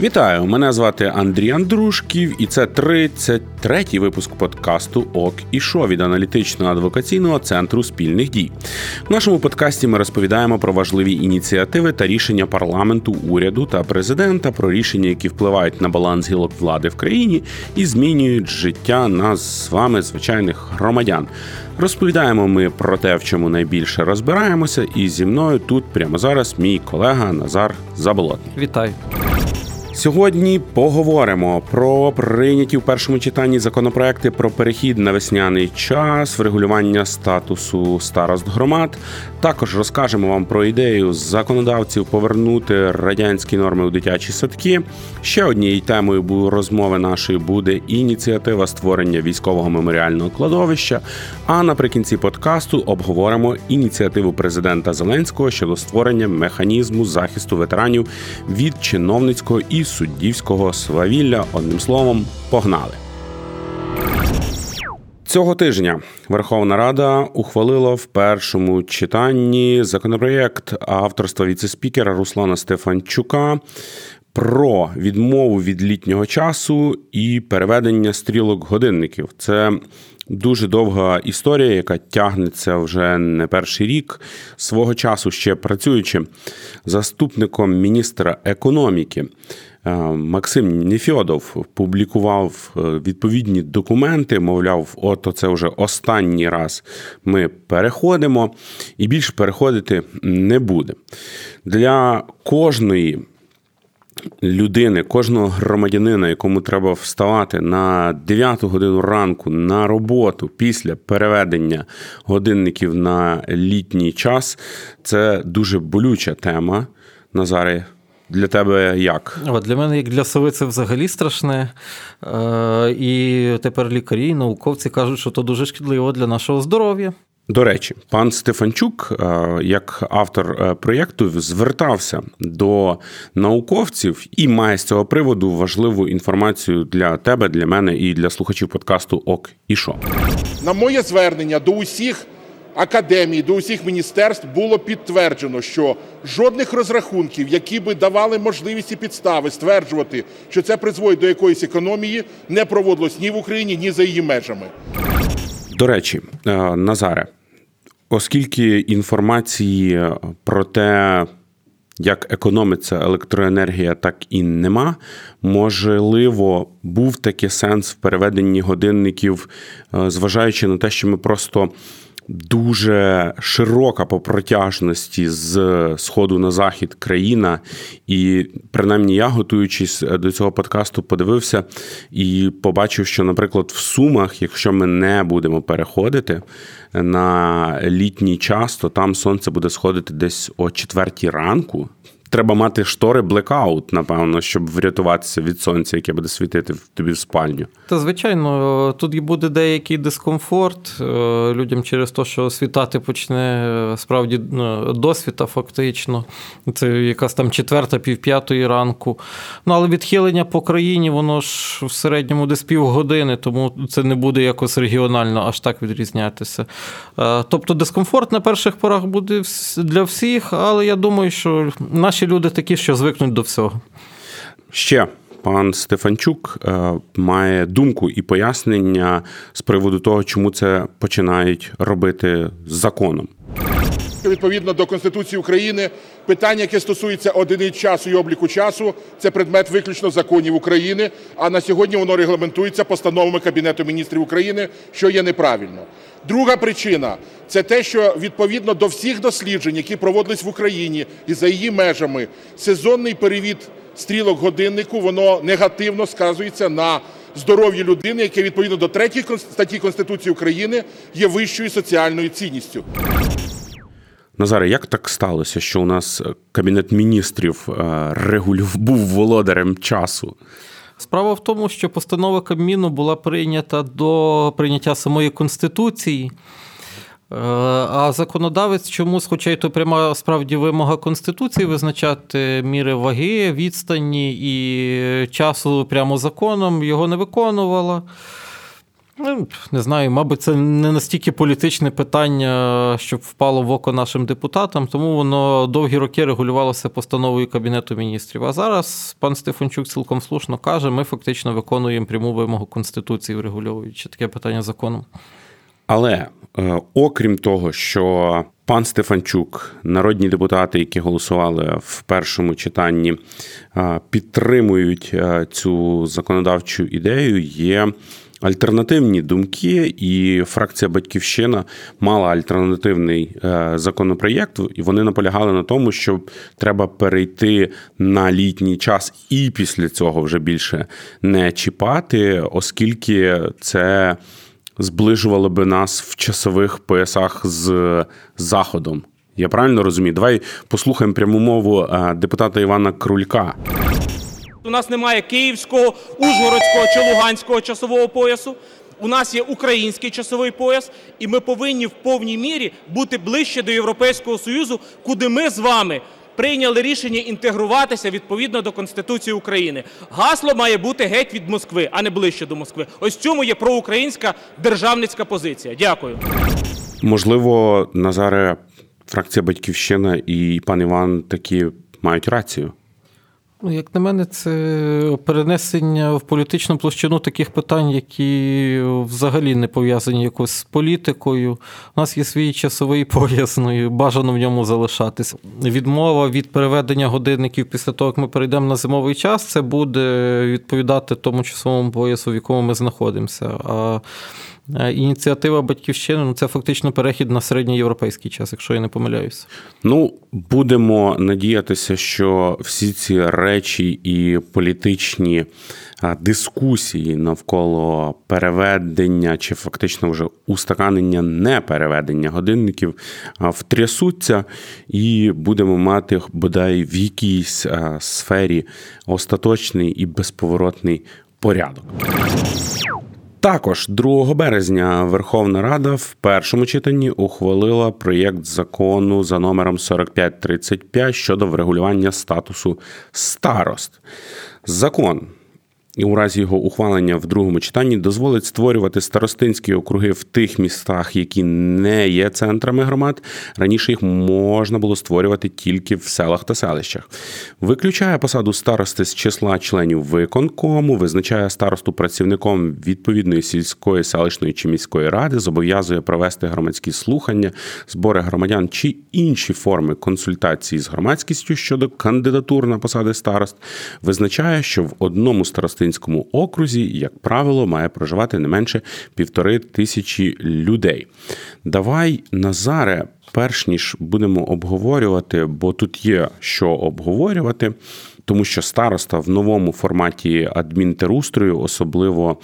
Вітаю! Мене звати Андрій Андрушків, і це 33-й випуск подкасту ОК і Шо від аналітично-адвокаційного центру спільних дій. В нашому подкасті ми розповідаємо про важливі ініціативи та рішення парламенту, уряду та президента, про рішення, які впливають на баланс гілок влади в країні і змінюють життя нас з вами, звичайних громадян. Розповідаємо ми про те, в чому найбільше розбираємося, і зі мною тут прямо зараз мій колега Назар Заболотний. Вітаю. Сьогодні поговоримо про прийняті в першому читанні законопроекти про перехід на весняний час, врегулювання статусу старост громад. Також розкажемо вам про ідею законодавців повернути радянські норми у дитячі садки. Ще однією темою розмови нашої буде ініціатива створення військового меморіального кладовища. А наприкінці подкасту обговоримо ініціативу президента Зеленського щодо створення механізму захисту ветеранів від чиновницького і суддівського свавілля. Одним словом, погнали. Цього тижня Верховна Рада ухвалила в першому читанні законопроєкт авторства віцеспікера Руслана Стефанчука про відмову від літнього часу і переведення стрілок годинників. Це дуже довга історія, яка тягнеться вже не перший рік. Свого часу ще працюючи заступником міністра економіки. Е, Максим Нефьодов публікував е, відповідні документи. Мовляв, от це вже останній раз ми переходимо, і більше переходити не буде. Для кожної людини, кожного громадянина, якому треба вставати на 9 годину ранку на роботу після переведення годинників на літній час, це дуже болюча тема. Назаре, для тебе як? Для мене, як для сови, це взагалі страшне. Е, і тепер лікарі, науковці кажуть, що це дуже шкідливо для нашого здоров'я. До речі, пан Стефанчук, е, як автор е, проєкту, звертався до науковців і має з цього приводу важливу інформацію для тебе, для мене і для слухачів подкасту ОК і шо. На моє звернення до усіх академій, до усіх міністерств було підтверджено, що жодних розрахунків, які би давали можливість і підстави стверджувати, що це призводить до якоїсь економії, не проводилось ні в Україні, ні за її межами. До речі, е, Назаре, оскільки інформації про те, як економиться електроенергія, так і нема. Можливо, був такий сенс в переведенні годинників, е, зважаючи на те, що ми просто дуже широка по протяжності з сходу на захід країна, і принаймні я, готуючись до цього подкасту, подивився і побачив, що, наприклад, в Сумах, якщо ми не будемо переходити на літній час, то там сонце буде сходити десь о четвертій ранку. Треба мати штори блекаут, напевно, щоб врятуватися від сонця, яке буде світити тобі в спальню. Та звичайно, тут і буде деякий дискомфорт е, людям через те, що світати почне е, справді ну, досвіта, фактично. Це якась там четверта, півп'ятої ранку. Ну але відхилення по країні, воно ж в середньому десь півгодини, тому це не буде якось регіонально аж так відрізнятися. Е, тобто дискомфорт на перших порах буде для всіх, але я думаю, що наші наші люди такі, що звикнуть до всього. Ще пан Стефанчук е, має думку і пояснення з приводу того, чому це починають робити з законом. Відповідно до Конституції України, питання, яке стосується одиниць часу і обліку часу, це предмет виключно законів України. А на сьогодні воно регламентується постановами Кабінету міністрів України, що є неправильно. Друга причина це те, що відповідно до всіх досліджень, які проводились в Україні і за її межами, сезонний перевід стрілок годиннику воно негативно сказується на здоров'ї людини, яке відповідно до 3 статті Конституції України є вищою соціальною цінністю. Назаре, як так сталося, що у нас кабінет міністрів е, регулюв був володарем часу? Справа в тому, що постанова Кабміну була прийнята до прийняття самої Конституції. Е, а законодавець чомусь, хоча й то пряма справді вимога Конституції визначати міри ваги, відстані і часу прямо законом, його не виконувала. Ну, Не знаю, мабуть, це не настільки політичне питання, щоб впало в око нашим депутатам, тому воно довгі роки регулювалося постановою Кабінету міністрів. А зараз пан Стефанчук цілком слушно каже, ми фактично виконуємо пряму вимогу Конституції, врегульовуючи таке питання законом. Але е, окрім того, що пан Стефанчук, народні депутати, які голосували в першому читанні, е, підтримують е, цю законодавчу ідею, є. Альтернативні думки, і фракція Батьківщина мала альтернативний законопроєкт, і вони наполягали на тому, що треба перейти на літній час і після цього вже більше не чіпати, оскільки це зближувало би нас в часових поясах з Заходом. Я правильно розумію? Давай послухаємо пряму мову е, депутата Івана Крулька. У нас немає київського, ужгородського чи луганського часового поясу. У нас є український часовий пояс, і ми повинні в повній мірі бути ближче до Європейського Союзу, куди ми з вами прийняли рішення інтегруватися відповідно до Конституції України. Гасло має бути геть від Москви, а не ближче до Москви. Ось цьому є проукраїнська державницька позиція. Дякую. Можливо, Назаре, фракція Батьківщина і пан Іван такі мають рацію. Ну, як на мене, це перенесення в політичну площину таких питань, які взагалі не пов'язані якось з політикою. У нас є свій часовий пояс, ну і бажано в ньому залишатись. Відмова від переведення годинників після того, як ми перейдемо на зимовий час, це буде відповідати тому часовому поясу, в якому ми знаходимося. А Е, ініціатива Батьківщини ну, це фактично перехід на середньоєвропейський час, якщо я не помиляюся. Ну, будемо надіятися, що всі ці речі і політичні дискусії навколо переведення чи фактично вже устаканення не переведення годинників втрясуться, і будемо мати бодай в якійсь сфері остаточний і безповоротний порядок. Також 2 березня Верховна Рада в першому читанні ухвалила проєкт закону за номером 4535 щодо врегулювання статусу старост. Закон і у разі його ухвалення в другому читанні дозволить створювати старостинські округи в тих містах, які не є центрами громад. Раніше їх можна було створювати тільки в селах та селищах. Виключає посаду старости з числа членів виконкому, визначає старосту працівником відповідної сільської селищної чи міської ради, зобов'язує провести громадські слухання, збори громадян чи інші форми консультації з громадськістю щодо кандидатур на посади старост. Визначає, що в одному старости Старостинському окрузі, як правило, має проживати не менше півтори тисячі людей. Давай, Назаре, перш ніж будемо обговорювати, бо тут є що обговорювати. Тому що староста в новому форматі адмінтерустрою, особливо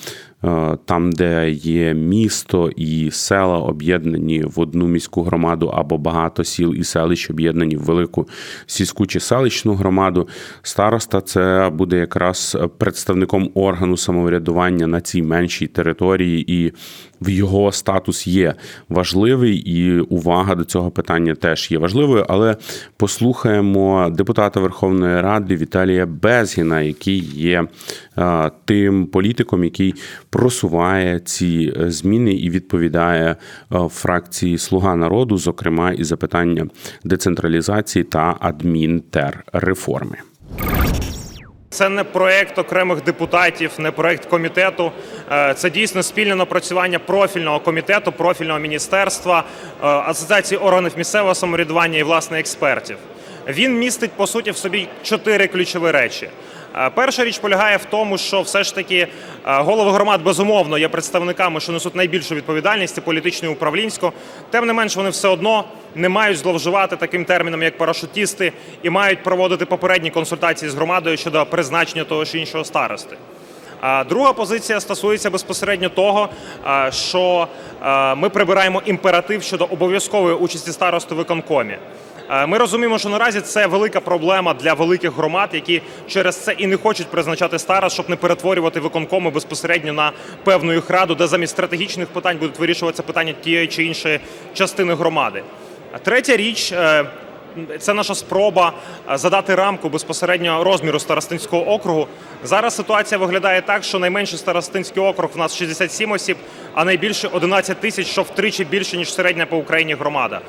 там, де є місто і села об'єднані в одну міську громаду, або багато сіл і селищ об'єднані в велику сільську чи селищну громаду. Староста це буде якраз представником органу самоврядування на цій меншій території, і в його статус є важливий, і увага до цього питання теж є важливою. Але послухаємо депутата Верховної Ради Віталія Безгіна, який є е, тим політиком, який просуває ці е, зміни і відповідає е, фракції Слуга народу, зокрема і запитання децентралізації та адмінтерреформи. Це не проект окремих депутатів, не проект комітету. Е, це дійсно спільне напрацювання профільного комітету, профільного міністерства, асоціації органів місцевого самоврядування і власне експертів. Він містить по суті в собі чотири ключові речі. Е, перша річ полягає в тому, що все ж таки е, голови громад безумовно є представниками, що несуть найбільшу відповідальність політичну і управлінську. Тим не менш, вони все одно не мають зловживати таким терміном, як парашутісти, і мають проводити попередні консультації з громадою щодо призначення того чи іншого старости. Друга позиція стосується безпосередньо того, е, що ми прибираємо імператив щодо обов'язкової участі старости в виконкомі. Е, ми розуміємо, що наразі це велика проблема для великих громад, які через це і не хочуть призначати старост, щоб не перетворювати виконкоми безпосередньо на певну їх раду, де замість стратегічних питань будуть вирішуватися питання тієї чи іншої частини громади. Третя річ. Е, це наша спроба задати рамку безпосередньо розміру старостинського округу. Зараз ситуація виглядає так, що найменший старостинський округ у нас 67 осіб, а найбільше 11 тисяч, що втричі більше ніж середня по Україні громада.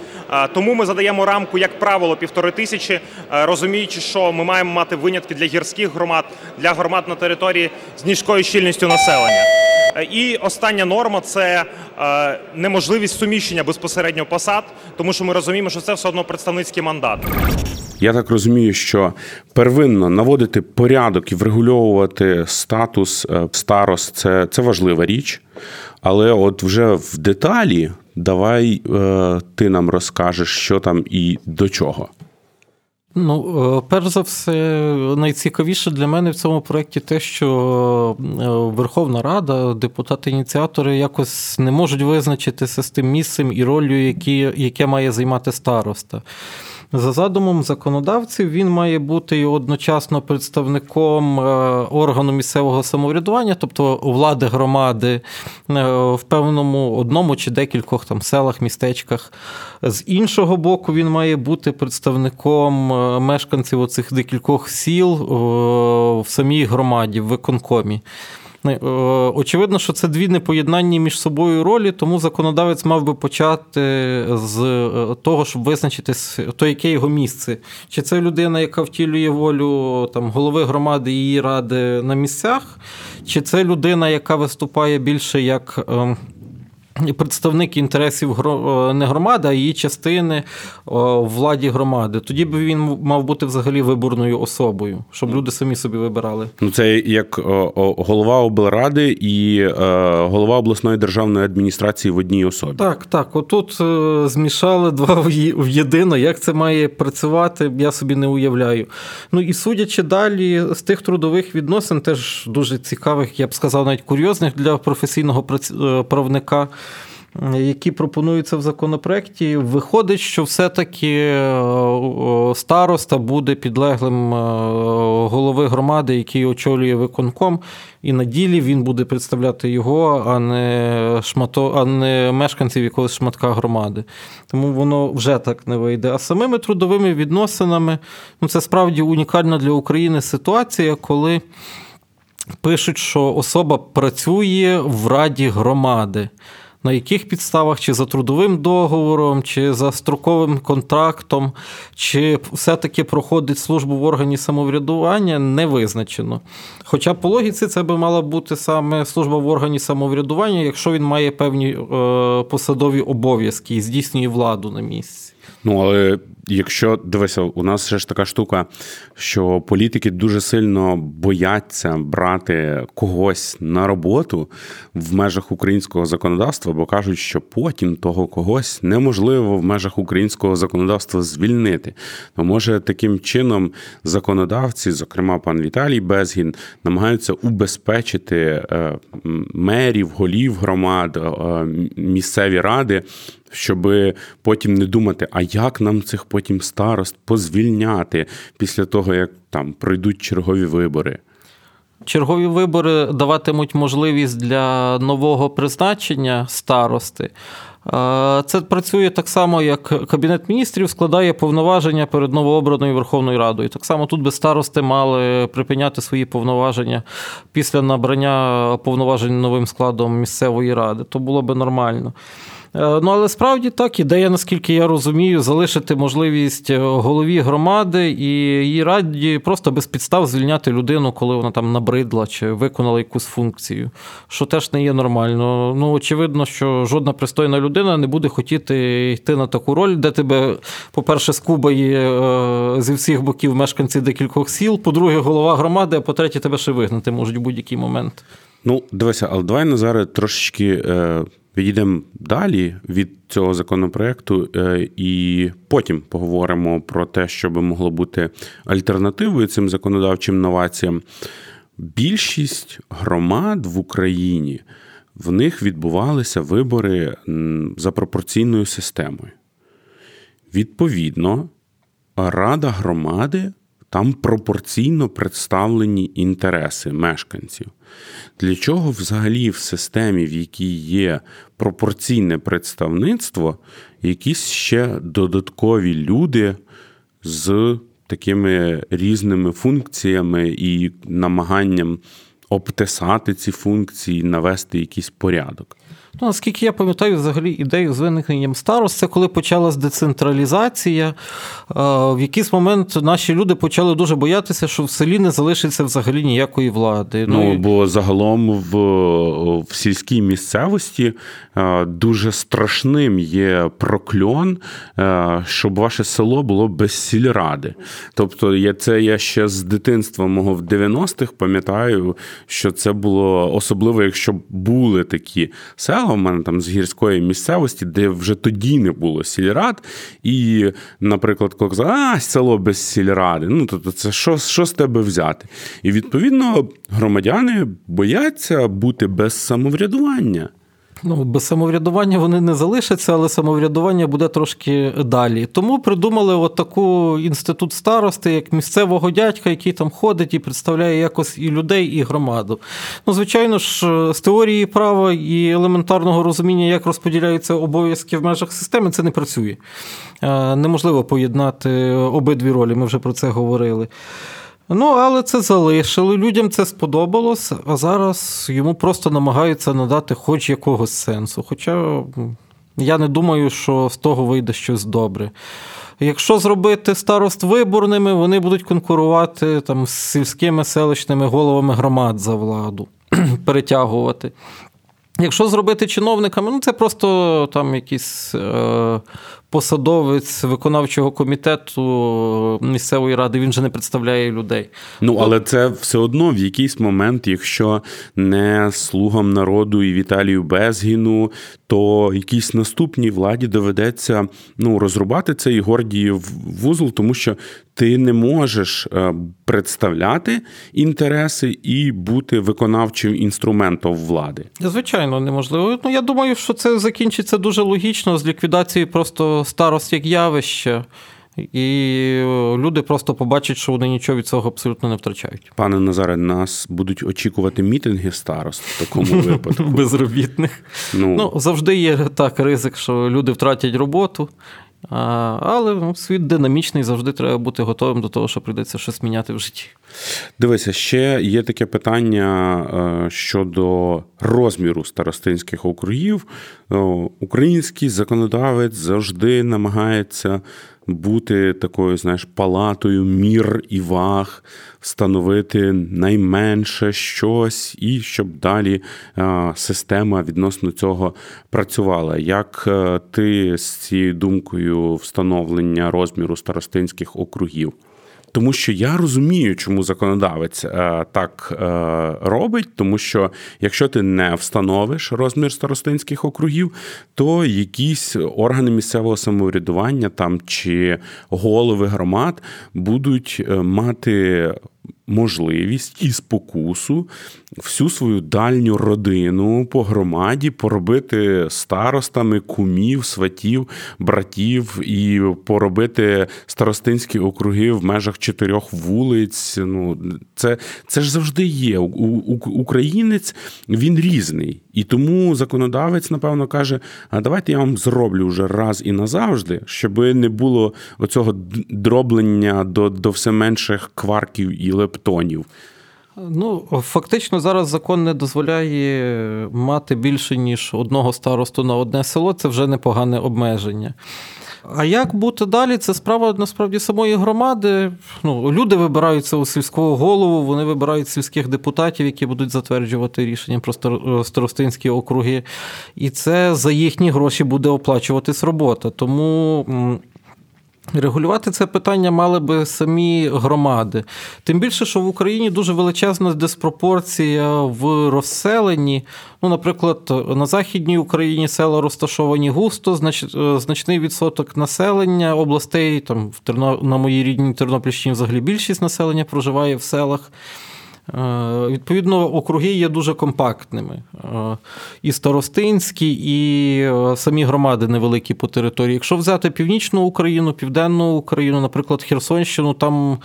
Тому ми задаємо рамку, як правило, півтори тисячі, розуміючи, що ми маємо мати винятки для гірських громад, для громад на території з низькою щільністю населення. І остання норма це е, неможливість суміщення безпосередньо посад, тому що ми розуміємо, що це все одно представницький мандат. Я так розумію, що первинно наводити порядок і врегульовувати статус е, старост це, це важлива річ. Але от вже в деталі давай е, ти нам розкажеш, що там і до чого. Ну, е, перш за все, найцікавіше для мене в цьому проєкті те, що е, Верховна Рада, депутати-ініціатори якось не можуть визначитися з тим місцем і ролью, які, яке має займати староста. За задумом законодавців, він має бути одночасно представником е, органу місцевого самоврядування, тобто влади громади в певному одному чи декількох там селах, містечках. З іншого боку, він має бути представником е, мешканців оцих декількох сіл в самій громаді, в виконкомі. Е, очевидно, що це дві непоєднанні між собою ролі, тому законодавець мав би почати з е, того, щоб визначити то, яке його місце. Чи це людина, яка втілює волю там, голови громади її ради на місцях, чи це людина, яка виступає більше як. Представник інтересів е, не громади, а її частини в владі громади. Тоді б він мав бути взагалі виборною особою, щоб люди самі собі вибирали. Ну це як голова облради і е, голова обласної державної адміністрації в одній особі. Так, так. Отут е, змішали два в єдино. Як це має працювати, я собі не уявляю. Ну і судячи далі з тих трудових відносин, теж дуже цікавих, я б сказав, навіть курйозних для професійного правника які пропонуються в законопроекті, виходить, що все-таки е, староста буде підлеглим е, голови громади, який очолює виконком, і на ділі він буде представляти його, а не шмато, а не мешканців якогось шматка громади. Тому воно вже так не вийде. А самими трудовими відносинами ну це справді унікальна для України ситуація, коли. Пишуть, що особа працює в раді громади на яких підставах, чи за трудовим договором, чи за строковим контрактом, чи все-таки проходить службу в органі самоврядування, не визначено. Хоча по логіці це би мала бути саме служба в органі самоврядування, якщо він має певні е, посадові обов'язки і здійснює владу на місці. Ну але якщо дивися, у нас ще ж така штука, що політики дуже сильно бояться брати когось на роботу в межах українського законодавства, бо кажуть, що потім того когось неможливо в межах українського законодавства звільнити. То може таким чином законодавці, зокрема пан Віталій Безгін, намагаються убезпечити е, мерів, голів громад, е, місцеві ради щоб потім не думати, а як нам цих потім старост позвільняти після того, як там пройдуть чергові вибори. Чергові вибори даватимуть можливість для нового призначення старости. Це працює так само, як Кабінет міністрів складає повноваження перед новообраною Верховною Радою. Так само тут би старости мали припиняти свої повноваження після набрання повноважень новим складом місцевої ради. То було би нормально. Е, ну, але справді так, ідея, наскільки я розумію, залишити можливість е, голові громади і її раді просто без підстав звільняти людину, коли вона там набридла чи виконала якусь функцію, що теж не є нормально. Ну, очевидно, що жодна пристойна людина не буде хотіти йти на таку роль, де тебе, по-перше, скубає е, зі всіх боків мешканці декількох сіл, по-друге, голова громади, а по-третє, тебе ще вигнати можуть в будь-який момент. Ну, дивися, але давай Назаре трошечки. Відійдемо далі від цього законопроекту, е, і потім поговоримо про те, що би могло бути альтернативою цим законодавчим новаціям. Більшість громад в Україні в них відбувалися вибори за пропорційною системою. Відповідно, рада громади там пропорційно представлені інтереси мешканців. Для чого взагалі в системі, в якій є пропорційне представництво, якісь ще додаткові люди з такими різними функціями і намаганням обтесати ці функції, навести якийсь порядок. Ну, Наскільки я пам'ятаю, взагалі ідею з виникненням старост, це коли почалась децентралізація. В якийсь момент наші люди почали дуже боятися, що в селі не залишиться взагалі ніякої влади. Ну, ну бо загалом в, в сільській місцевості дуже страшним є прокльон, щоб ваше село було без сільради. Тобто, я це я ще з дитинства мого в 90-х пам'ятаю, що це було особливо, якщо були такі села в мене там з гірської місцевості, де вже тоді не було сільрад. І, наприклад, коли а село без сільради, ну тобто, це що, що з тебе взяти? І відповідно громадяни бояться бути без самоврядування. Ну, без самоврядування вони не залишаться, але самоврядування буде трошки далі. Тому придумали от таку інститут старости, як місцевого дядька, який там ходить і представляє якось і людей, і громаду. Ну, звичайно ж, з теорії права і елементарного розуміння, як розподіляються обов'язки в межах системи, це не працює. Е, неможливо поєднати обидві ролі, ми вже про це говорили. Ну, але це залишили. Людям це сподобалось, а зараз йому просто намагаються надати хоч якогось сенсу. Хоча я не думаю, що з того вийде щось добре. Якщо зробити старост виборними, вони будуть конкурувати там з сільськими селищними головами громад за владу, перетягувати. Якщо зробити чиновниками, ну це просто там якийсь е, посадовець виконавчого комітету місцевої ради, він же не представляє людей. Ну але це все одно в якийсь момент, якщо не слугам народу і Віталію Безгіну, то якійсь наступній владі доведеться ну розрубати цей Гордіїв вузол, тому що ти не можеш е, представляти інтереси і бути виконавчим інструментом влади. Звичайно, неможливо. Ну я думаю, що це закінчиться дуже логічно з ліквідацією просто старості як явище. І люди просто побачать, що вони нічого від цього абсолютно не втрачають. Пане Назаре, нас будуть очікувати мітинги старост в такому випадку. Безробітних. Ну, ну завжди є так ризик, що люди втратять роботу. Але ну, світ динамічний, завжди треба бути готовим до того, що прийдеться щось міняти в житті. Дивися, ще є таке питання е, щодо розміру старостинських округів. Український законодавець завжди намагається бути такою, знаєш, палатою мір і ваг, встановити найменше щось, і щоб далі система відносно цього працювала. Як е, ти з цією думкою встановлення розміру старостинських округів? Тому що я розумію, чому законодавець е, так е, робить, тому що якщо ти не встановиш розмір старостинських округів, то якісь органи місцевого самоврядування там чи голови громад будуть е, мати можливість і спокусу всю свою дальню родину по громаді поробити старостами кумів, сватів, братів і поробити старостинські округи в межах чотирьох вулиць. Ну це це ж завжди є. Українець він різний. І тому законодавець, напевно, каже: а давайте я вам зроблю вже раз і назавжди, щоб не було оцього дроблення до, до все менших кварків і лептонів. Ну, фактично, зараз закон не дозволяє мати більше, ніж одного старосту на одне село. Це вже непогане обмеження. А як бути далі? Це справа насправді самої громади. Ну, Люди вибираються у сільського голову, вони вибирають сільських депутатів, які будуть затверджувати рішення про старостинські округи. І це за їхні гроші буде оплачуватись робота. Тому. Регулювати це питання мали би самі громади. Тим більше, що в Україні дуже величезна диспропорція в розселенні. Ну, Наприклад, на Західній Україні села розташовані густо, знач значний відсоток населення областей, там на моїй рідній Тернопільщині взагалі більшість населення проживає в селах. Е, відповідно, округи є дуже компактними. Е, і старостинські, і е, самі громади невеликі по території. Якщо взяти Північну Україну, Південну Україну, наприклад, Херсонщину, там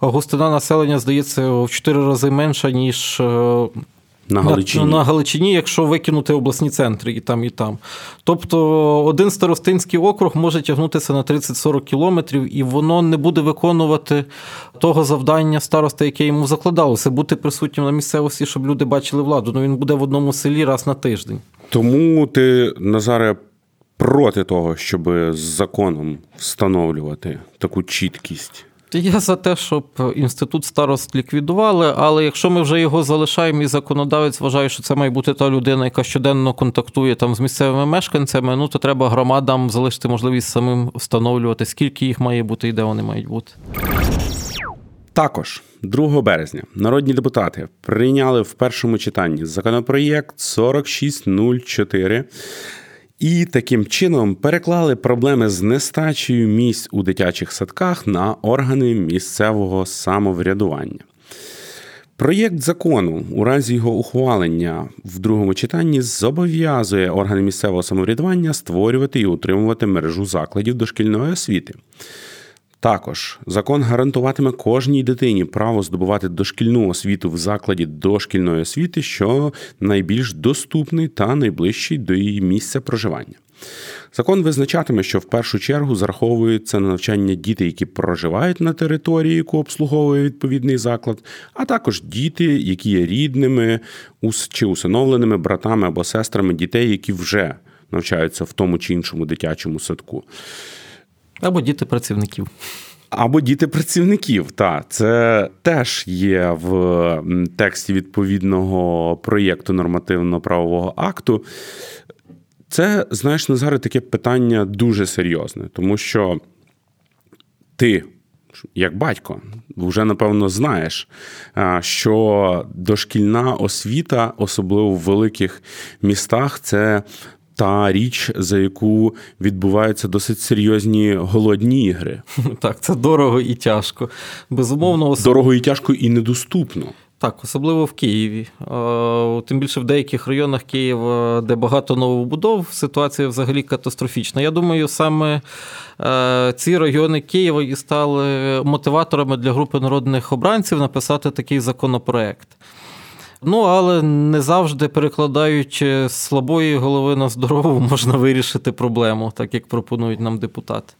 густина населення здається в 4 рази менша, ніж На Галичині. На, на Галичині, якщо викинути обласні центри і там, і там. Тобто один старостинський округ може тягнутися на 30-40 кілометрів, і воно не буде виконувати того завдання староста, яке йому закладалося, бути присутнім на місцевості, щоб люди бачили владу. Ну він буде в одному селі раз на тиждень. Тому ти, Назаре, проти того, щоб з законом встановлювати таку чіткість. Я за те, щоб інститут старост ліквідували, але якщо ми вже його залишаємо, і законодавець вважає, що це має бути та людина, яка щоденно контактує там з місцевими мешканцями, ну то треба громадам залишити можливість самим встановлювати, скільки їх має бути і де вони мають бути. Також 2 березня народні депутати прийняли в першому читанні законопроєкт 4604 і таким чином переклали проблеми з нестачею місць у дитячих садках на органи місцевого самоврядування. Проєкт закону у разі його ухвалення в другому читанні зобов'язує органи місцевого самоврядування створювати і утримувати мережу закладів дошкільної освіти. Також закон гарантуватиме кожній дитині право здобувати дошкільну освіту в закладі дошкільної освіти, що найбільш доступний та найближчий до її місця проживання. Закон визначатиме, що в першу чергу зараховуються на навчання діти, які проживають на території, яку обслуговує відповідний заклад, а також діти, які є рідними чи усиновленими братами або сестрами дітей, які вже навчаються в тому чи іншому дитячому садку. Або діти працівників. Або діти працівників, так. Це теж є в тексті відповідного проєкту нормативно-правового акту. Це, знаєш, Назаре, таке питання дуже серйозне, тому що ти, як батько, вже напевно знаєш, що дошкільна освіта, особливо в великих містах, це та річ, за яку відбуваються досить серйозні голодні ігри. Так, це дорого і тяжко. Безумовно, особ... дорого і тяжко і недоступно. Так, особливо в Києві. Тим більше в деяких районах Києва, де багато новобудов, ситуація взагалі катастрофічна. Я думаю, саме е, ці райони Києва і стали мотиваторами для групи народних обранців написати такий законопроект. Ну, але не завжди перекладаючи слабої голови на здорову, можна вирішити проблему, так як пропонують нам депутати.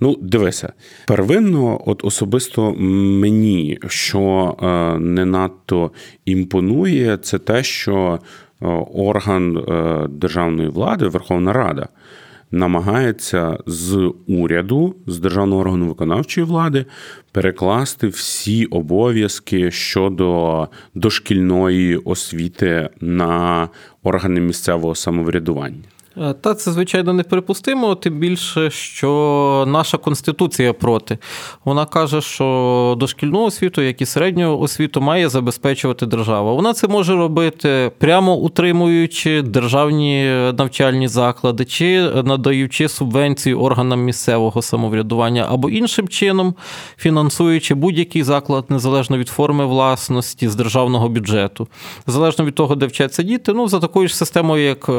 Ну, дивися, первинно, от особисто мені, що е, не надто імпонує, це те, що е, орган е, державної влади, Верховна Рада намагається з уряду, з державного органу виконавчої влади перекласти всі обов'язки щодо дошкільної освіти на органи місцевого самоврядування. Е, та це звичайно неприпустимо, тим більше, що наша конституція проти. Вона каже, що дошкільну освіту, як і середню освіту, має забезпечувати держава. Вона це може робити прямо утримуючи державні навчальні заклади, чи надаючи субвенції органам місцевого самоврядування, або іншим чином фінансуючи будь-який заклад незалежно від форми власності з державного бюджету, залежно від того, де вчаться діти, ну за такою ж системою, як е,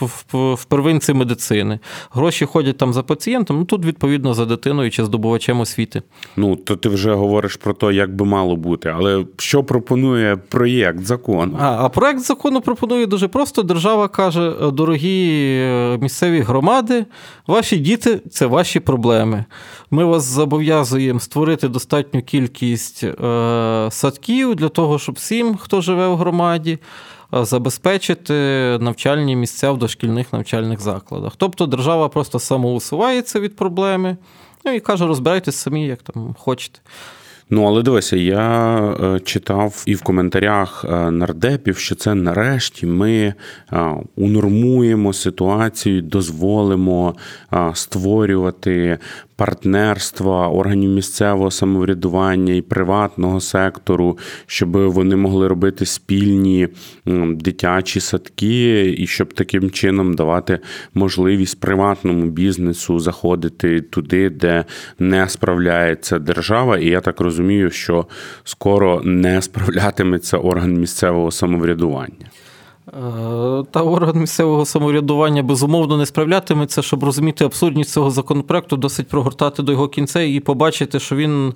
в в первинці медицини. Гроші ходять там за пацієнтом, ну тут відповідно за дитиною чи здобувачем освіти. Ну то ти вже говориш про те, як би мало бути. Але що пропонує проєкт закону? А, а проєкт закону пропонує дуже просто. Держава каже: дорогі е, місцеві громади, ваші діти це ваші проблеми. Ми вас зобов'язуємо створити достатню кількість е, садків для того, щоб всім, хто живе в громаді забезпечити навчальні місця в дошкільних навчальних закладах. Тобто держава просто самоусувається від проблеми ну, і каже, розбирайтесь самі, як там хочете. Ну, але дивися, я е, читав і в коментарях е, нардепів, що це нарешті ми е, унормуємо ситуацію, дозволимо створювати партнерства органів місцевого самоврядування і приватного сектору, щоб вони могли робити спільні дитячі садки, і щоб таким чином давати можливість приватному бізнесу заходити туди, де не справляється держава. І я так розумію, що скоро не справлятиметься орган місцевого самоврядування. Та орган місцевого самоврядування безумовно не справлятиметься, щоб розуміти абсурдність цього законопроекту, досить прогортати до його кінця і побачити, що він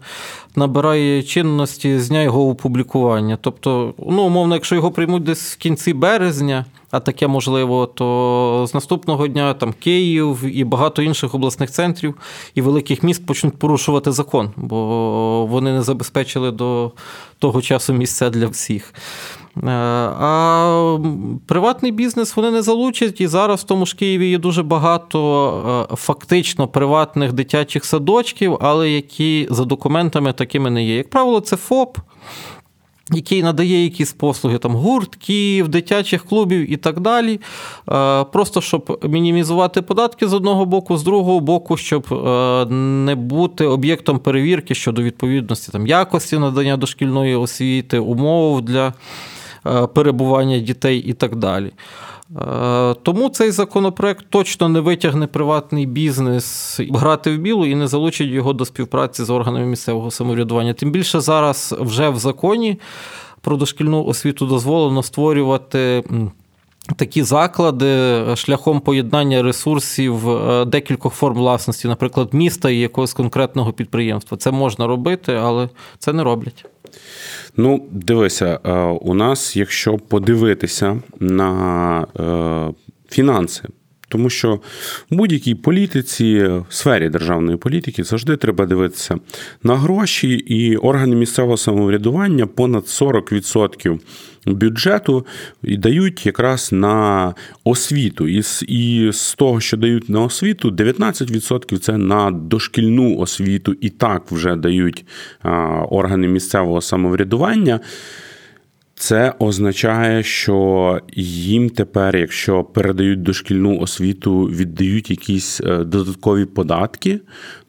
набирає чинності з дня його опублікування. Тобто, ну, умовно, якщо його приймуть десь в кінці березня, а таке можливо, то з наступного дня там Київ і багато інших обласних центрів і великих міст почнуть порушувати закон, бо вони не забезпечили до того часу місця для всіх. Е, а приватний бізнес вони не залучать. І зараз в тому ж Києві є дуже багато е, фактично приватних дитячих садочків, але які за документами такими не є. Як правило, це ФОП. Який надає якісь послуги там гуртків, дитячих клубів і так далі. Е, просто щоб мінімізувати податки з одного боку, з другого боку, щоб не бути об'єктом перевірки щодо відповідності там якості надання дошкільної освіти, умов для перебування дітей і так далі. Е, тому цей законопроект точно не витягне приватний бізнес грати в білу і не залучить його до співпраці з органами місцевого самоврядування. Тим більше зараз вже в законі про дошкільну освіту дозволено створювати. Такі заклади шляхом поєднання ресурсів е, декількох форм власності, наприклад, міста і якогось конкретного підприємства. Це можна робити, але це не роблять. Ну, дивися, е, у нас, якщо подивитися на е, фінанси, тому що в будь-якій політиці, в сфері державної політики завжди треба дивитися на гроші, і органи місцевого самоврядування понад 40% бюджету і дають якраз на освіту. І з, і з того, що дають на освіту, 19% це на дошкільну освіту, і так вже дають органи місцевого самоврядування. Це означає, що їм тепер, якщо передають дошкільну освіту, віддають якісь е, додаткові податки,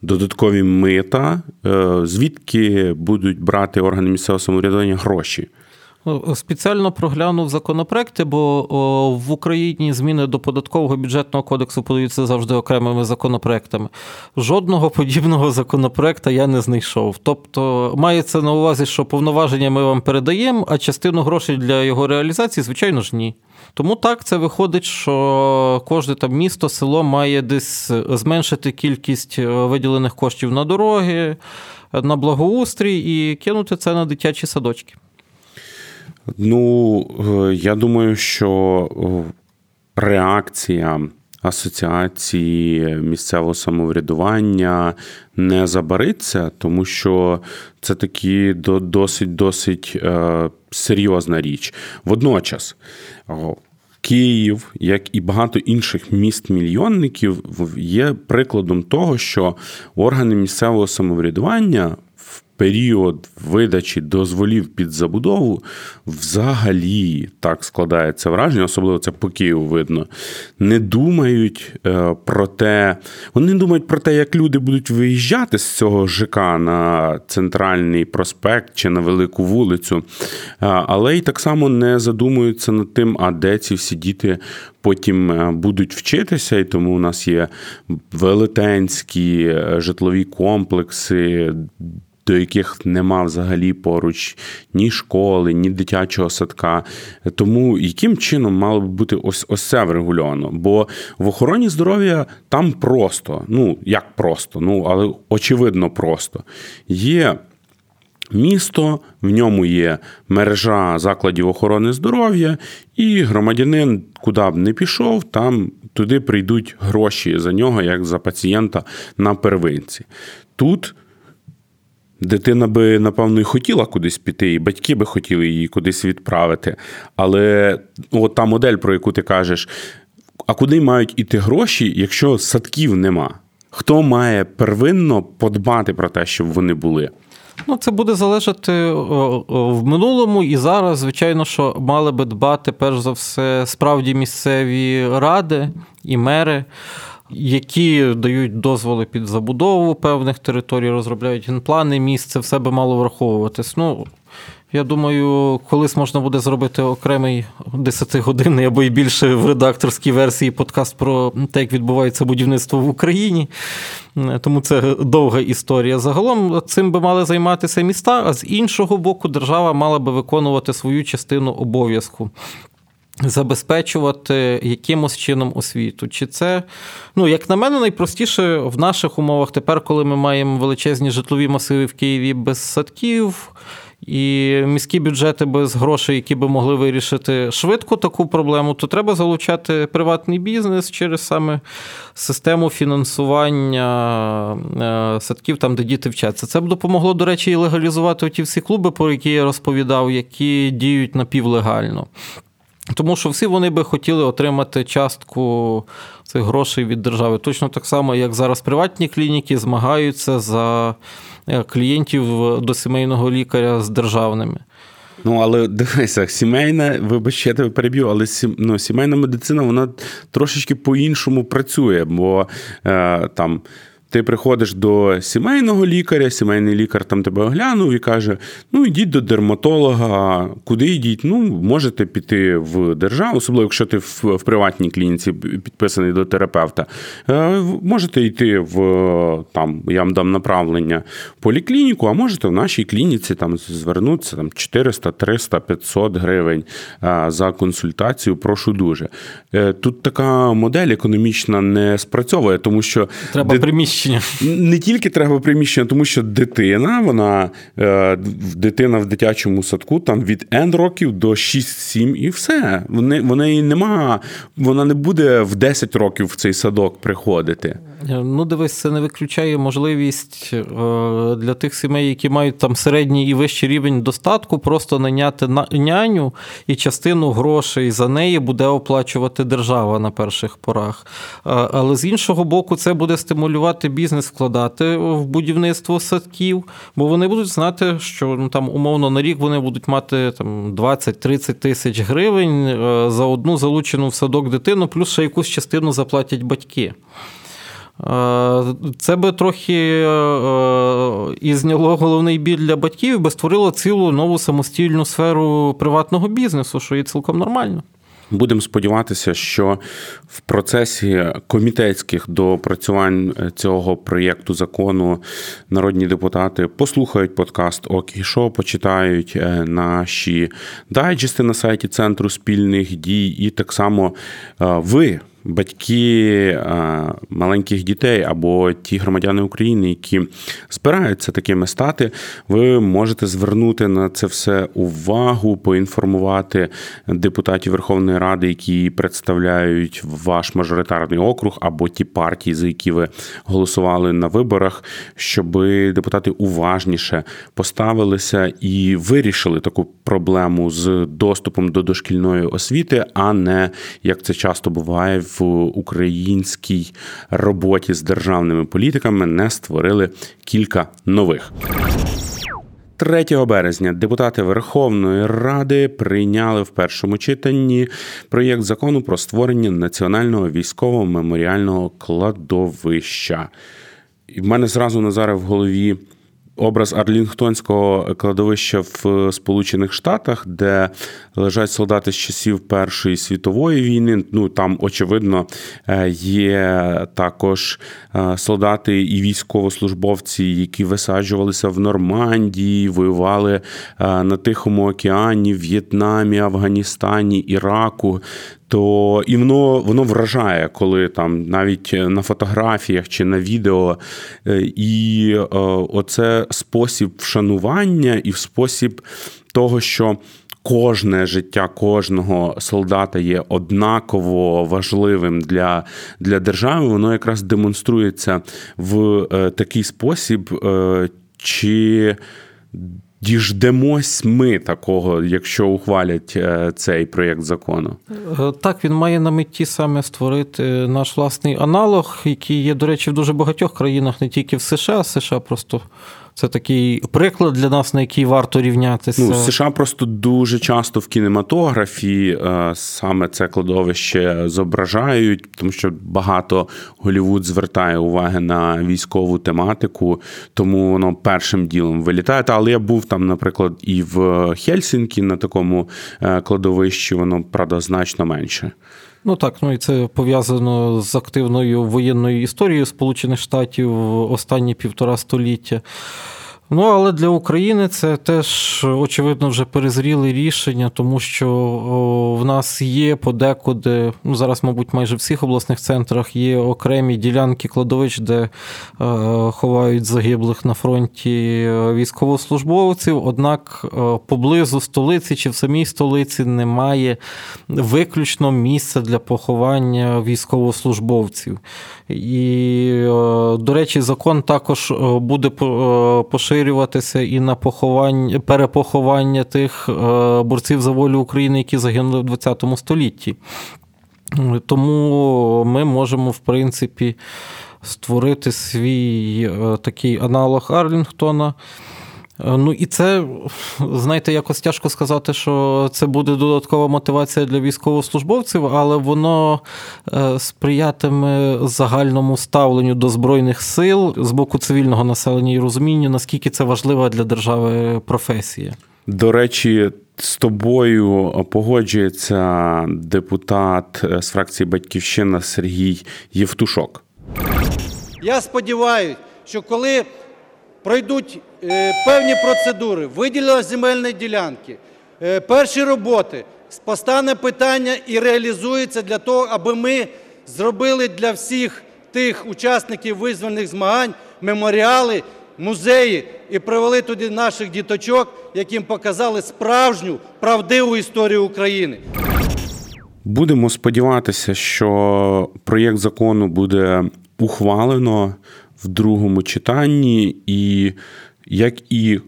додаткові мита, е, звідки будуть брати органи місцевого самоврядування гроші. Ну, спеціально проглянув законопроекти, бо в Україні зміни до податкового бюджетного кодексу подаються завжди окремими законопроектами. Жодного подібного законопроекта я не знайшов. Тобто мається на увазі, що повноваження ми вам передаємо, а частину грошей для його реалізації, звичайно ж, ні. Тому так це виходить, що кожне там місто, село має десь зменшити кількість е, виділених коштів на дороги, на благоустрій і кинути це на дитячі садочки. Ну, е, я думаю, що е, реакція асоціації місцевого самоврядування не забариться, тому що це таки досить досить е, серйозна річ. Водночас. Київ, як і багато інших міст-мільйонників, є прикладом того, що органи місцевого самоврядування період видачі дозволів під забудову взагалі так складається враження, особливо це по Києву видно. Не думають е, про те, вони думають про те, як люди будуть виїжджати з цього ЖК на центральний проспект чи на велику вулицю, е, але й так само не задумуються над тим, а де ці всі діти. Потім е, будуть вчитися, і тому у нас є велетенські житлові комплекси, до яких нема взагалі поруч ні школи, ні дитячого садка. Тому яким чином мало б бути ось ось це врегульовано? Бо в охороні здоров'я там просто, ну як просто, ну але очевидно просто. Є місто, в ньому є мережа закладів охорони здоров'я, і громадянин, куди б не пішов, там туди прийдуть гроші за нього, як за пацієнта на первинці. Тут Дитина би, напевно, і хотіла кудись піти, і батьки би хотіли її кудись відправити. Але от та модель, про яку ти кажеш, а куди мають іти гроші, якщо садків нема? Хто має первинно подбати про те, щоб вони були? Ну, це буде залежати в минулому і зараз, звичайно, що мали би дбати перш за все справді місцеві ради і мери які дають дозволи під забудову певних територій, розробляють генплани місць, це все би мало враховуватись. Ну, я думаю, колись можна буде зробити окремий 10-годинний або й більше в редакторській версії подкаст про те, як відбувається будівництво в Україні. Тому це довга історія. Загалом цим би мали займатися міста, а з іншого боку, держава мала би виконувати свою частину обов'язку. Забезпечувати якимось чином освіту. Чи це, ну, як на мене, найпростіше в наших умовах тепер, коли ми маємо величезні житлові масиви в Києві без садків. І міські бюджети без грошей, які би могли вирішити швидко таку проблему, то треба залучати приватний бізнес через саме систему фінансування е, садків, там, де діти вчаться. Це б допомогло, до речі, і легалізувати ті всі клуби, про які я розповідав, які діють напівлегально. Тому що всі вони би хотіли отримати частку цих грошей від держави. Точно так само, як зараз приватні клініки змагаються за е, клієнтів до сімейного лікаря з державними. Ну, але дивися, сімейна, вибач, я тебе переб'ю, але ну, сімейна медицина вона трошечки по-іншому працює, бо е, там. Ти приходиш до сімейного лікаря, сімейний лікар там тебе оглянув і каже: ну йдіть до дерматолога, куди йдіть? Ну, можете піти в державу, особливо якщо ти в, в приватній клініці підписаний до терапевта. Е, можете йти в там, я вам дам направлення поліклініку, а можете в нашій клініці там звернутися там 400, 300, 500 гривень е, за консультацію. Прошу дуже. Е, тут така модель економічна не спрацьовує, тому що треба приміщення приміщення. Не тільки треба приміщення, тому що дитина, вона е, дитина в дитячому садку там від N років до 6-7 і все. Вони, вони нема, Вона не буде в 10 років в цей садок приходити. Е, ну, дивись, це не виключає можливість е, для тих сімей, які мають там середній і вищий рівень достатку, просто наняти няню і частину грошей за неї буде оплачувати держава на перших порах. Але з іншого боку, це буде стимулювати бізнес вкладати в будівництво садків, бо вони будуть знати, що ну, там умовно на рік вони будуть мати там 20-30 тисяч гривень е, за одну залучену в садок дитину, плюс ще якусь частину заплатять батьки. Е, це би трохи е, е, і зняло головний біль для батьків, би створило цілу нову самостійну сферу приватного бізнесу, що є цілком нормально. Будемо сподіватися, що в процесі комітетських допрацювань цього проєкту закону народні депутати послухають подкаст «Окей шоу», почитають наші дайджести на сайті Центру спільних дій, і так само ви батьки е, маленьких дітей або ті громадяни України, які збираються такими стати, ви можете звернути на це все увагу, поінформувати депутатів Верховної Ради, які представляють ваш мажоритарний округ, або ті партії, за які ви голосували на виборах, щоб депутати уважніше поставилися і вирішили таку проблему з доступом до дошкільної освіти, а не як це часто буває в українській роботі з державними політиками не створили кілька нових. 3 березня депутати Верховної Ради прийняли в першому читанні проєкт закону про створення національного військового меморіального кладовища. І в мене зразу Назаре в голові образ Арлінгтонського кладовища в Сполучених Штатах, де лежать солдати з часів Першої світової війни. Ну там, очевидно, е, є також е, солдати і військовослужбовці, які висаджувалися в Нормандії, воювали е, на Тихому океані, В'єтнамі, Афганістані, Іраку то і воно воно вражає, коли там навіть на фотографіях чи на відео, е, і е, оце спосіб вшанування і спосіб того, що. Кожне життя кожного солдата є однаково важливим для для держави. Воно якраз демонструється в е, такий спосіб, е, чи Діждемось ми такого, якщо ухвалять е, цей проєкт закону. Е, так, він має на меті саме створити наш власний аналог, який є, до речі, в дуже багатьох країнах, не тільки в США, США просто це такий приклад для нас, на який варто рівнятися. Ну, США просто дуже часто в кінематографі е, саме це кладовище зображають, тому що багато Голівуд звертає уваги на військову тематику, тому воно першим ділом вилітає. Але я був там, наприклад, і в Хельсінкі на такому е, кладовищі, воно правда значно менше. Ну так, ну і це пов'язано з активною воєнною історією Сполучених Штатів останні півтора століття. Ну, але для України це теж очевидно вже перезріле рішення, тому що в нас є подекуди, ну зараз, мабуть, майже в всіх обласних центрах є окремі ділянки кладовищ, де е, ховають загиблих на фронті е, військовослужбовців. Однак е, поблизу столиці чи в самій столиці немає виключно місця для поховання військовослужбовців. І, до речі, закон також буде поширений поширюватися і на поховання перепоховання тих е, борців за волю України, які загинули в ХХ столітті. Тому ми можемо, в принципі, створити свій е, такий аналог Арлінгтона. Е, ну і це, знаєте, якось тяжко сказати, що це буде додаткова мотивація для військовослужбовців, але воно е, сприятиме загальному ставленню до збройних сил з боку цивільного населення і розумінню, наскільки це важлива для держави професія. До речі, з тобою погоджується депутат е, з фракції Батьківщина Сергій Євтушок. Я сподіваюся, що коли пройдуть певні процедури, виділення земельної ділянки, е, перші роботи, постане питання і реалізується для того, аби ми зробили для всіх тих учасників визвольних змагань меморіали, музеї і привели туди наших діточок, яким показали справжню правдиву історію України. Будемо сподіватися, що проєкт закону буде ухвалено в другому читанні, і як і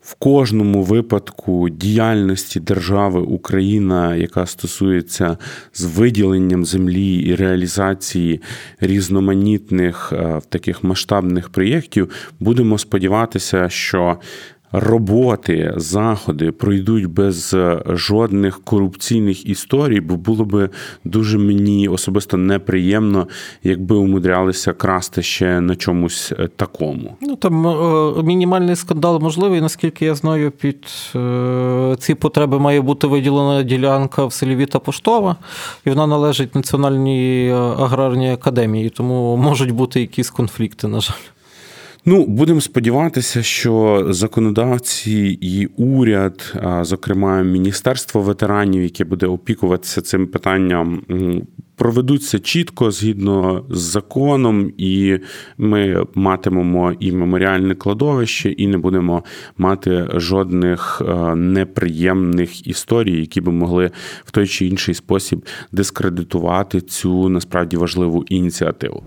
в кожному випадку діяльності держави Україна, яка стосується з виділенням землі і реалізації різноманітних е, таких масштабних проєктів, будемо сподіватися, що роботи, заходи пройдуть без е, жодних корупційних історій, бо було би дуже мені особисто неприємно, якби умудрялися красти ще на чомусь е, такому. Ну там е, мінімальний скандал можливий, наскільки я знаю, під ці потреби має бути виділена ділянка в селі Віта Поштова, і вона належить Національній аграрній академії, тому можуть бути якісь конфлікти, на жаль. Ну, будемо сподіватися, що законодавці і уряд, зокрема міністерство ветеранів, яке буде опікуватися цим питанням, проведуться чітко згідно з законом, і ми матимемо і меморіальне кладовище, і не будемо мати жодних неприємних історій, які би могли в той чи інший спосіб дискредитувати цю насправді важливу ініціативу.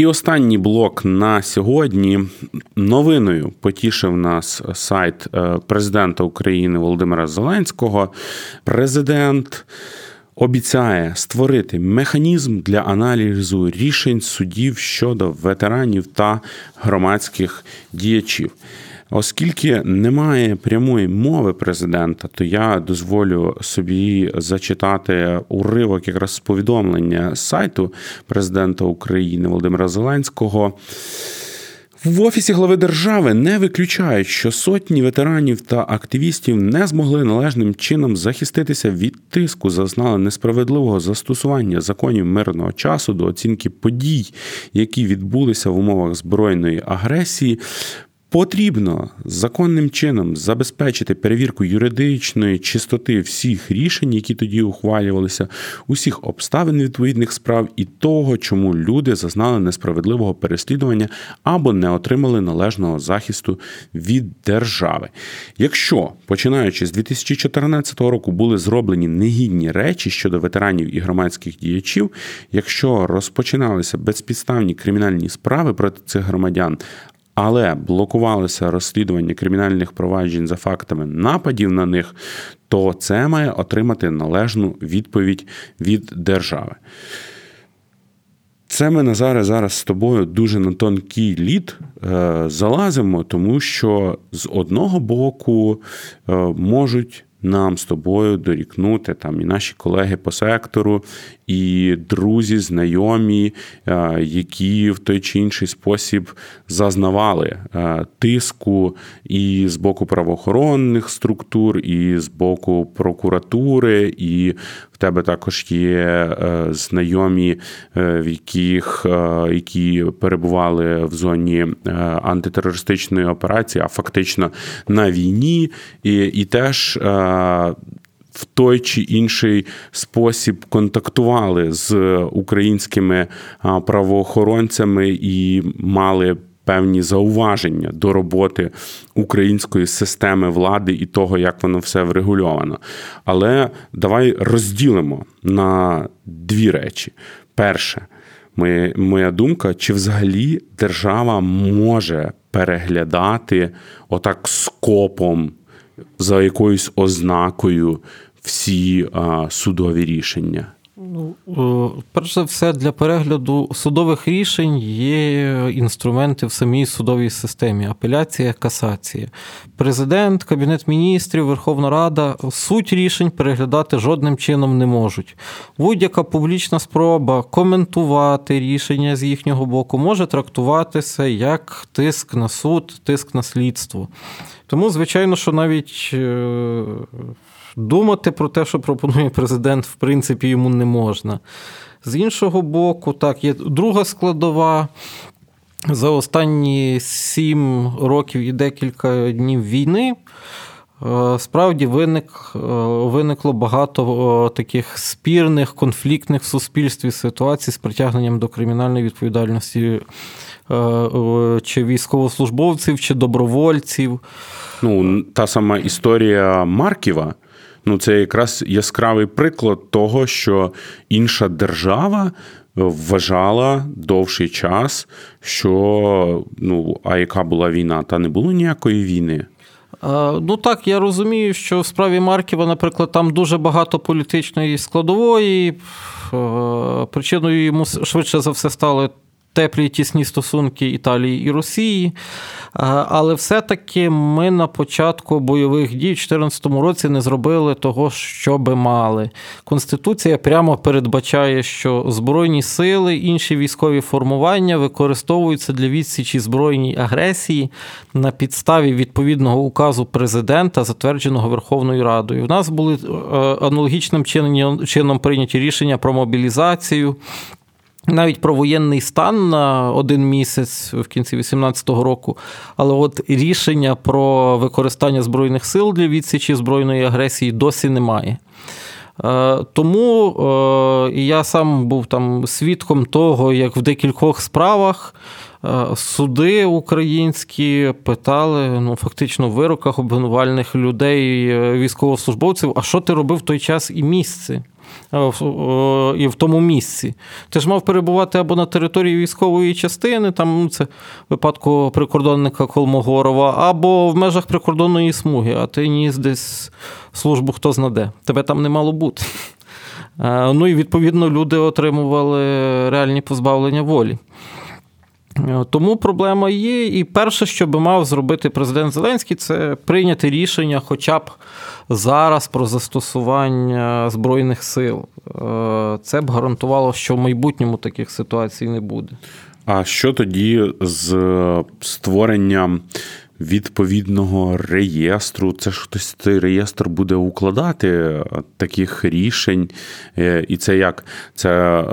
І останній блок на сьогодні новиною потішив нас сайт е, президента України Володимира Зеленського. Президент обіцяє створити механізм для аналізу рішень судів щодо ветеранів та громадських діячів. Оскільки немає прямої мови президента, то я дозволю собі зачитати уривок якраз з повідомлення сайту президента України Володимира Зеленського. В офісі глави держави не виключають, що сотні ветеранів та активістів не змогли належним чином захиститися від тиску, зазнали несправедливого застосування законів мирного часу до оцінки подій, які відбулися в умовах збройної агресії. Потрібно законним чином забезпечити перевірку юридичної чистоти всіх рішень, які тоді ухвалювалися, усіх обставин відповідних справ і того, чому люди зазнали несправедливого переслідування або не отримали належного захисту від держави. Якщо починаючи з 2014 року були зроблені негідні речі щодо ветеранів і громадських діячів, якщо розпочиналися безпідставні кримінальні справи проти цих громадян, але блокувалися розслідування кримінальних проваджень за фактами нападів на них, то це має отримати належну відповідь від держави. Це ми Назаре, зараз з тобою дуже на тонкий лід е, залазимо, тому що з одного боку е, можуть нам з тобою дорікнути там і наші колеги по сектору, і друзі, знайомі, е, які в той чи інший спосіб зазнавали е, тиску і з боку правоохоронних структур, і з боку прокуратури, і тебе також є е, знайомі, в яких які перебували в зоні антитерористичної операції, а фактично на війні, і, і теж в той чи інший спосіб контактували з українськими правоохоронцями і мали певні зауваження до роботи української системи влади і того, як воно все врегульовано. Але давай розділимо на дві речі. Перше, моя думка, чи взагалі держава може переглядати отак скопом за якоюсь ознакою всі судові рішення? Ну, е, перш за все, для перегляду судових рішень є інструменти в самій судовій системі: апеляція, касація. Президент, Кабінет міністрів, Верховна Рада суть рішень переглядати жодним чином не можуть. Будь-яка публічна спроба коментувати рішення з їхнього боку може трактуватися як тиск на суд, тиск на слідство. Тому, звичайно, що навіть е, думати про те, що пропонує президент, в принципі, йому не можна. З іншого боку, так, є друга складова. За останні сім років і декілька днів війни. Е, справді виник, е, виникло багато таких спірних, конфліктних в суспільстві ситуацій з притягненням до кримінальної відповідальності чи військовослужбовців, чи добровольців. Ну, Та сама історія Марківа. Ну, це якраз яскравий приклад того, що інша держава вважала довший час, що ну, а яка була війна, та не було ніякої війни. Ну так, я розумію, що в справі Марківа, наприклад, там дуже багато політичної складової. Причиною йому швидше за все стали теплі тісні стосунки Італії і Росії. Але все-таки ми на початку бойових дій в 2014 році не зробили того, що би мали. Конституція прямо передбачає, що збройні сили, інші військові формування використовуються для відсічі збройній агресії на підставі відповідного указу президента, затвердженого Верховною Радою. У нас були е, аналогічним чином прийняті рішення про мобілізацію. Навіть про воєнний стан на один місяць в кінці 2018 року, але от рішення про використання збройних сил для відсічі збройної агресії досі немає. Е, тому е, я сам був там свідком того, як в декількох справах е, суди українські питали ну, фактично в вироках обвинувальних людей, військовослужбовців, а що ти робив в той час і місце? І в тому місці. Ти ж мав перебувати або на території військової частини, там ну, це в випадку прикордонника Колмогорова, або в межах прикордонної смуги, а ти ніс десь службу хто знаде. Тебе там не мало бути. Ну і відповідно люди отримували реальні позбавлення волі. Е, тому проблема є. І перше, що би мав зробити президент Зеленський, це прийняти рішення, хоча б зараз про застосування збройних сил. Е, це б гарантувало, що в майбутньому таких ситуацій не буде. А що тоді з створенням? Відповідного реєстру, це ж хтось цей реєстр буде укладати таких рішень, е, і це як це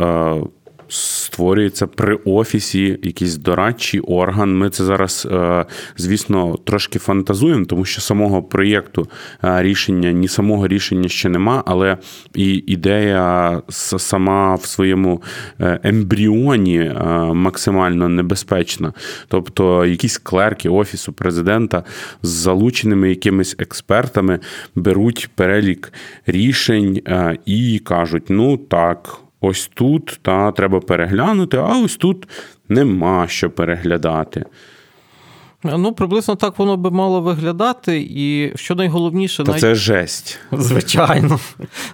створюється при офісі якийсь дорадчий орган. Ми це зараз, е, звісно, трошки фантазуємо, тому що самого проєкту е, рішення, ні самого рішення ще нема, але і ідея сама в своєму е, ембріоні максимально небезпечна. Тобто, якісь клерки офісу президента з залученими якимись експертами беруть перелік рішень і кажуть: ну так ось тут та треба переглянути, а ось тут нема що переглядати. Ну, приблизно так воно би мало виглядати, і що найголовніше, Та навіть... це жесть. Звичайно.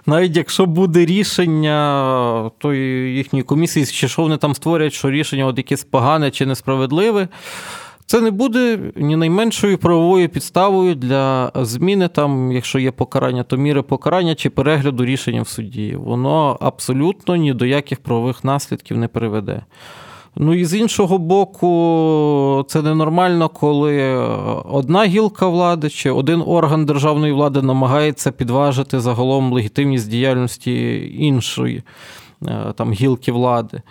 Навіть якщо буде рішення тої їхньої комісії, чи що вони там створять, що рішення от якесь погане чи несправедливе, це не буде ні найменшою правовою підставою для зміни, там, якщо є покарання, то міри покарання чи перегляду рішення в суді. Воно абсолютно ні до яких правових наслідків не приведе. Ну і з іншого боку, це ненормально, коли одна гілка влади чи один орган державної влади намагається підважити загалом легітимність діяльності іншої там гілки влади.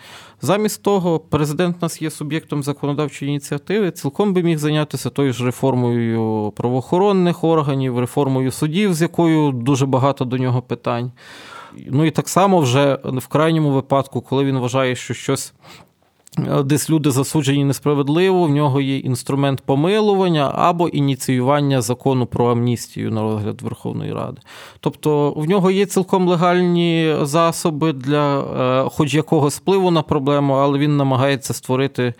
Замість того, президент нас є суб'єктом законодавчої ініціативи, цілком би міг зайнятися тою ж реформою правоохоронних органів, реформою судів, з якою дуже багато до нього питань. Ну і так само вже в крайньому випадку, коли він вважає, що щось Е, десь люди засуджені несправедливо, в нього є інструмент помилування або ініціювання закону про амністію на розгляд Верховної Ради. Тобто в нього є цілком легальні засоби для е, хоч якогось впливу на проблему, але він намагається створити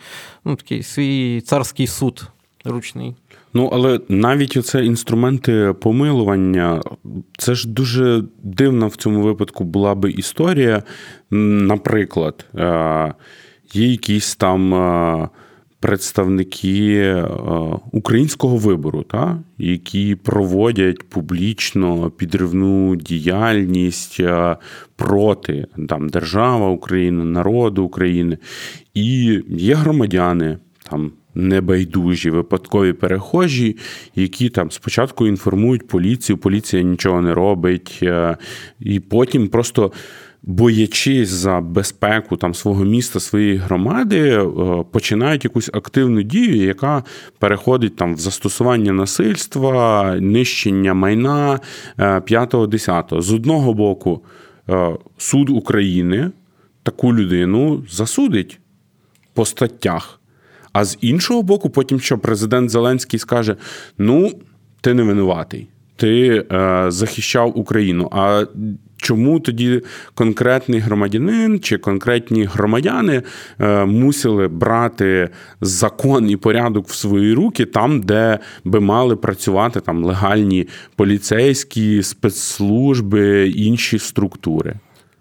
ну, такий свій царський суд ручний. Ну, але навіть оце інструменти помилування, це ж дуже дивна в цьому випадку була би історія. Наприклад, е, є якісь там е, представники е, українського вибору, та, які проводять публічно підривну діяльність е, проти там, держави України, народу України. І є громадяни там. Небайдужі випадкові перехожі, які там спочатку інформують поліцію, поліція нічого не робить, і потім просто боячись за безпеку там свого міста, своєї громади, е, починають якусь активну дію, яка переходить там в застосування насильства, нищення майна 5-10. Е, з одного боку, е, суд України таку людину засудить по статтях. А з іншого боку, потім що президент Зеленський скаже: ну, ти не винуватий, ти е, захищав Україну. А чому тоді конкретний громадянин чи конкретні громадяни е, мусили брати закон і порядок в свої руки там, де би мали працювати там легальні поліцейські спецслужби інші структури?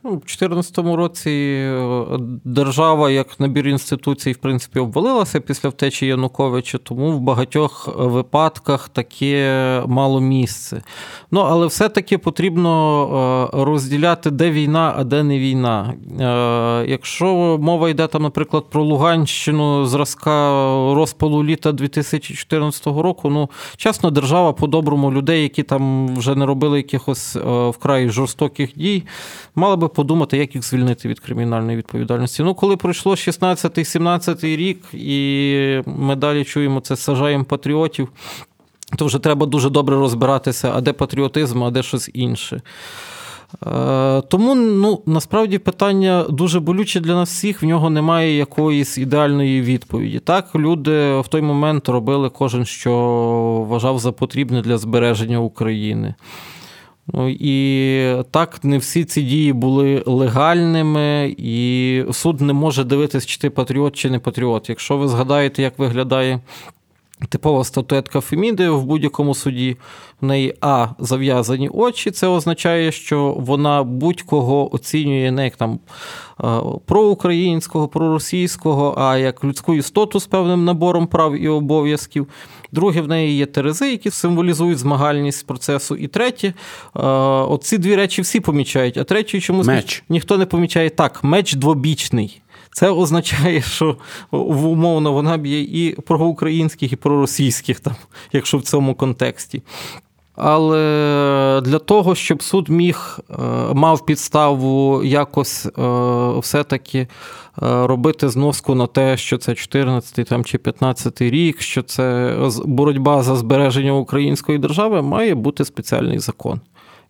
Ну, У 2014 році е, держава як набір інституцій, в принципі, обвалилася після втечі Януковича, тому в багатьох випадках таке мало місце. Ну, але все-таки потрібно е, розділяти, де війна, а де не війна. Е, якщо мова йде там, наприклад, про Луганщину зразка розпалу літа 2014 року, ну чесно, держава по-доброму людей, які там вже не робили якихось вкрай жорстоких дій, мала би подумати, як їх звільнити від кримінальної відповідальності. Ну, коли пройшло 16-17 рік, і ми далі чуємо це сажаємо патріотів, то вже треба дуже добре розбиратися, а де патріотизм, а де щось інше. Е, тому ну, насправді питання дуже болюче для нас всіх, в нього немає якоїсь ідеальної відповіді. Так, люди в той момент робили кожен, що вважав за потрібне для збереження України. Ну, і так, не всі ці дії були легальними, і суд не може дивитись, чи ти патріот, чи не патріот. Якщо ви згадаєте, як виглядає типова статуетка Феміди в будь-якому суді, в неї А зав'язані очі, це означає, що вона будь-кого оцінює не як там проукраїнського, проросійського, а як людську істоту з певним набором прав і обов'язків. Друге, в неї є терези, які символізують змагальність процесу. І третє, оці дві речі всі помічають, а третє чомусь меч. ніхто не помічає так, меч двобічний. Це означає, що умовно вона б'є і проукраїнських, і проросійських, там, якщо в цьому контексті. Але для того, щоб суд міг е, мав підставу якось е, все-таки е, робити зноску на те, що це 14 там, чи 15 рік, що це боротьба за збереження української держави, має бути спеціальний закон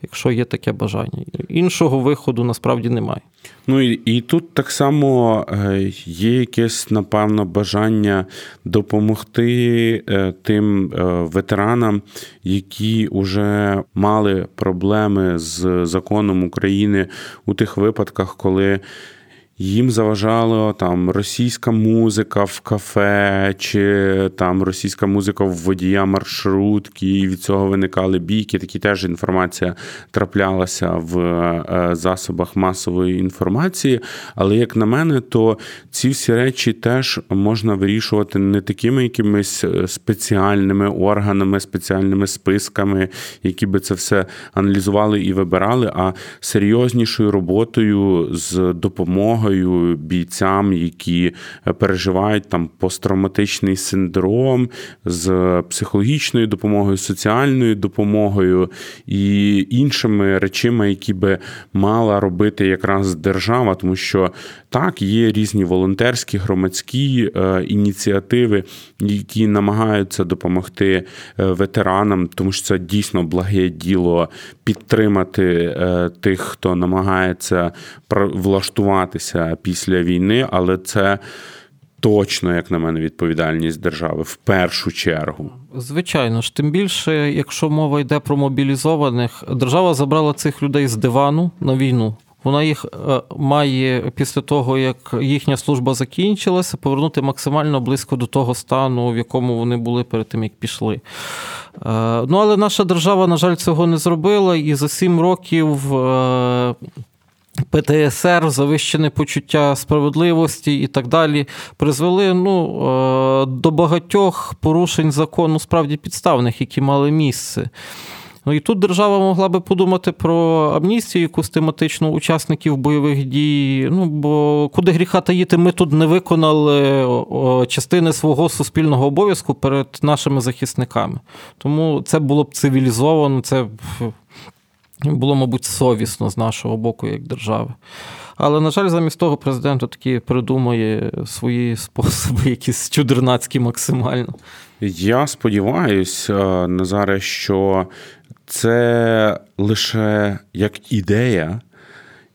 якщо є таке бажання. Іншого виходу насправді немає. Ну і і тут так само е, є якесь, напевно, бажання допомогти е, тим е, ветеранам, які вже мали проблеми з законом України у тих випадках, коли їм заважала там російська музика в кафе, чи там російська музика в водія маршрутки, і від цього виникали бійки. Такі теж інформація траплялася в е, засобах масової інформації. Але як на мене, то ці всі речі теж можна вирішувати не такими якимись е, спеціальними органами, спеціальними списками, які би це все аналізували і вибирали, а серйознішою роботою з допомогою допомогою бійцям, які переживають там посттравматичний синдром з психологічною допомогою, соціальною допомогою і іншими речами, які би мала робити якраз держава, тому що так є різні волонтерські громадські е, ініціативи, які намагаються допомогти е, ветеранам, тому що це дійсно благе діло підтримати е, тих, хто намагається влаштуватися після війни, але це. Точно, як на мене, відповідальність держави в першу чергу. Звичайно ж, тим більше, якщо мова йде про мобілізованих, держава забрала цих людей з дивану на війну. Вона їх е, має після того, як їхня служба закінчилася, повернути максимально близько до того стану, в якому вони були перед тим, як пішли. Е, ну, але наша держава, на жаль, цього не зробила, і за сім років. Е, ПТСР, завищене почуття справедливості і так далі призвели ну, до багатьох порушень закону справді підставних, які мали місце. Ну і тут держава могла би подумати про амністію, якусь тематичну учасників бойових дій. Ну бо куди гріха таїти, ми тут не виконали частини свого суспільного обов'язку перед нашими захисниками. Тому це було б цивілізовано, це було, мабуть, совісно з нашого боку, як держави. Але, на жаль, замість того, президент таки придумує свої способи, якісь чудернацькі максимально. Я сподіваюся, Назаре, що це лише як ідея,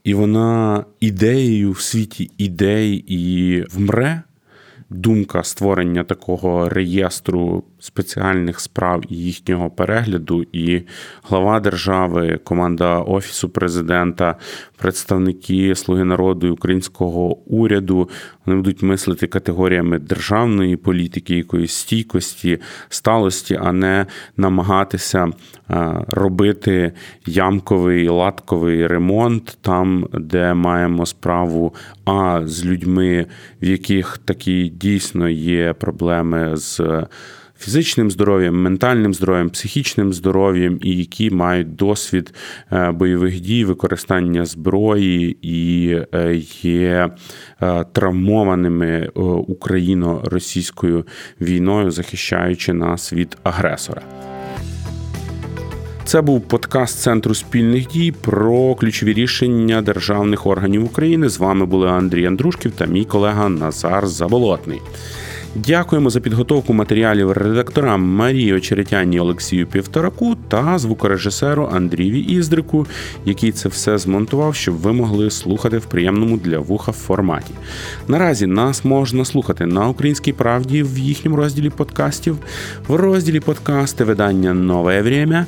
і вона ідеєю в світі ідей і вмре. Думка створення такого реєстру спеціальних справ і їхнього перегляду, і глава держави, команда офісу президента, представники Слуги народу і українського уряду вони будуть мислити категоріями державної політики, якоїсь стійкості, сталості, а не намагатися робити ямковий латковий ремонт там, де маємо справу а з людьми, в яких такі дійсно є проблеми з фізичним здоров'ям, ментальним здоров'ям, психічним здоров'ям, і які мають досвід е, бойових дій, використання зброї і е, є е, травмованими україно-російською війною, захищаючи нас від агресора. Це був подкаст Центру спільних дій про ключові рішення державних органів України. З вами були Андрій Андрушків та мій колега Назар Заболотний. Дякуємо за підготовку матеріалів редакторам Марії Очеретяні Олексію Півтораку та звукорежисеру Андрієві Іздрику, який це все змонтував, щоб ви могли слухати в приємному для вуха форматі. Наразі нас можна слухати на українській правді в їхньому розділі подкастів, в розділі подкасти. Видання. Нове Время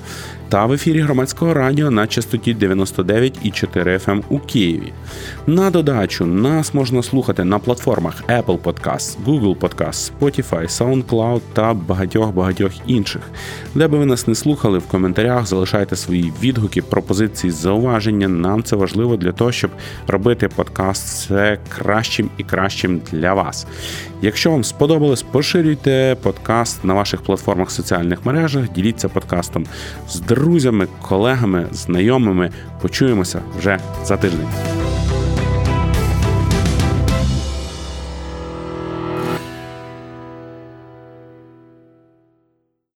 та в ефірі громадського радіо на частоті 99,4 FM ем у Києві. На додачу нас можна слухати на платформах Apple Podcast, Google Podcast, Spotify, SoundCloud та багатьох-багатьох інших. Де би ви нас не слухали, в коментарях залишайте свої відгуки, пропозиції, зауваження. Нам це важливо для того, щоб робити подкаст все кращим і кращим для вас. Якщо вам сподобалось, поширюйте подкаст на ваших платформах соціальних мережах, діліться подкастом з друзями, колегами, знайомими. Почуємося вже за тиждень.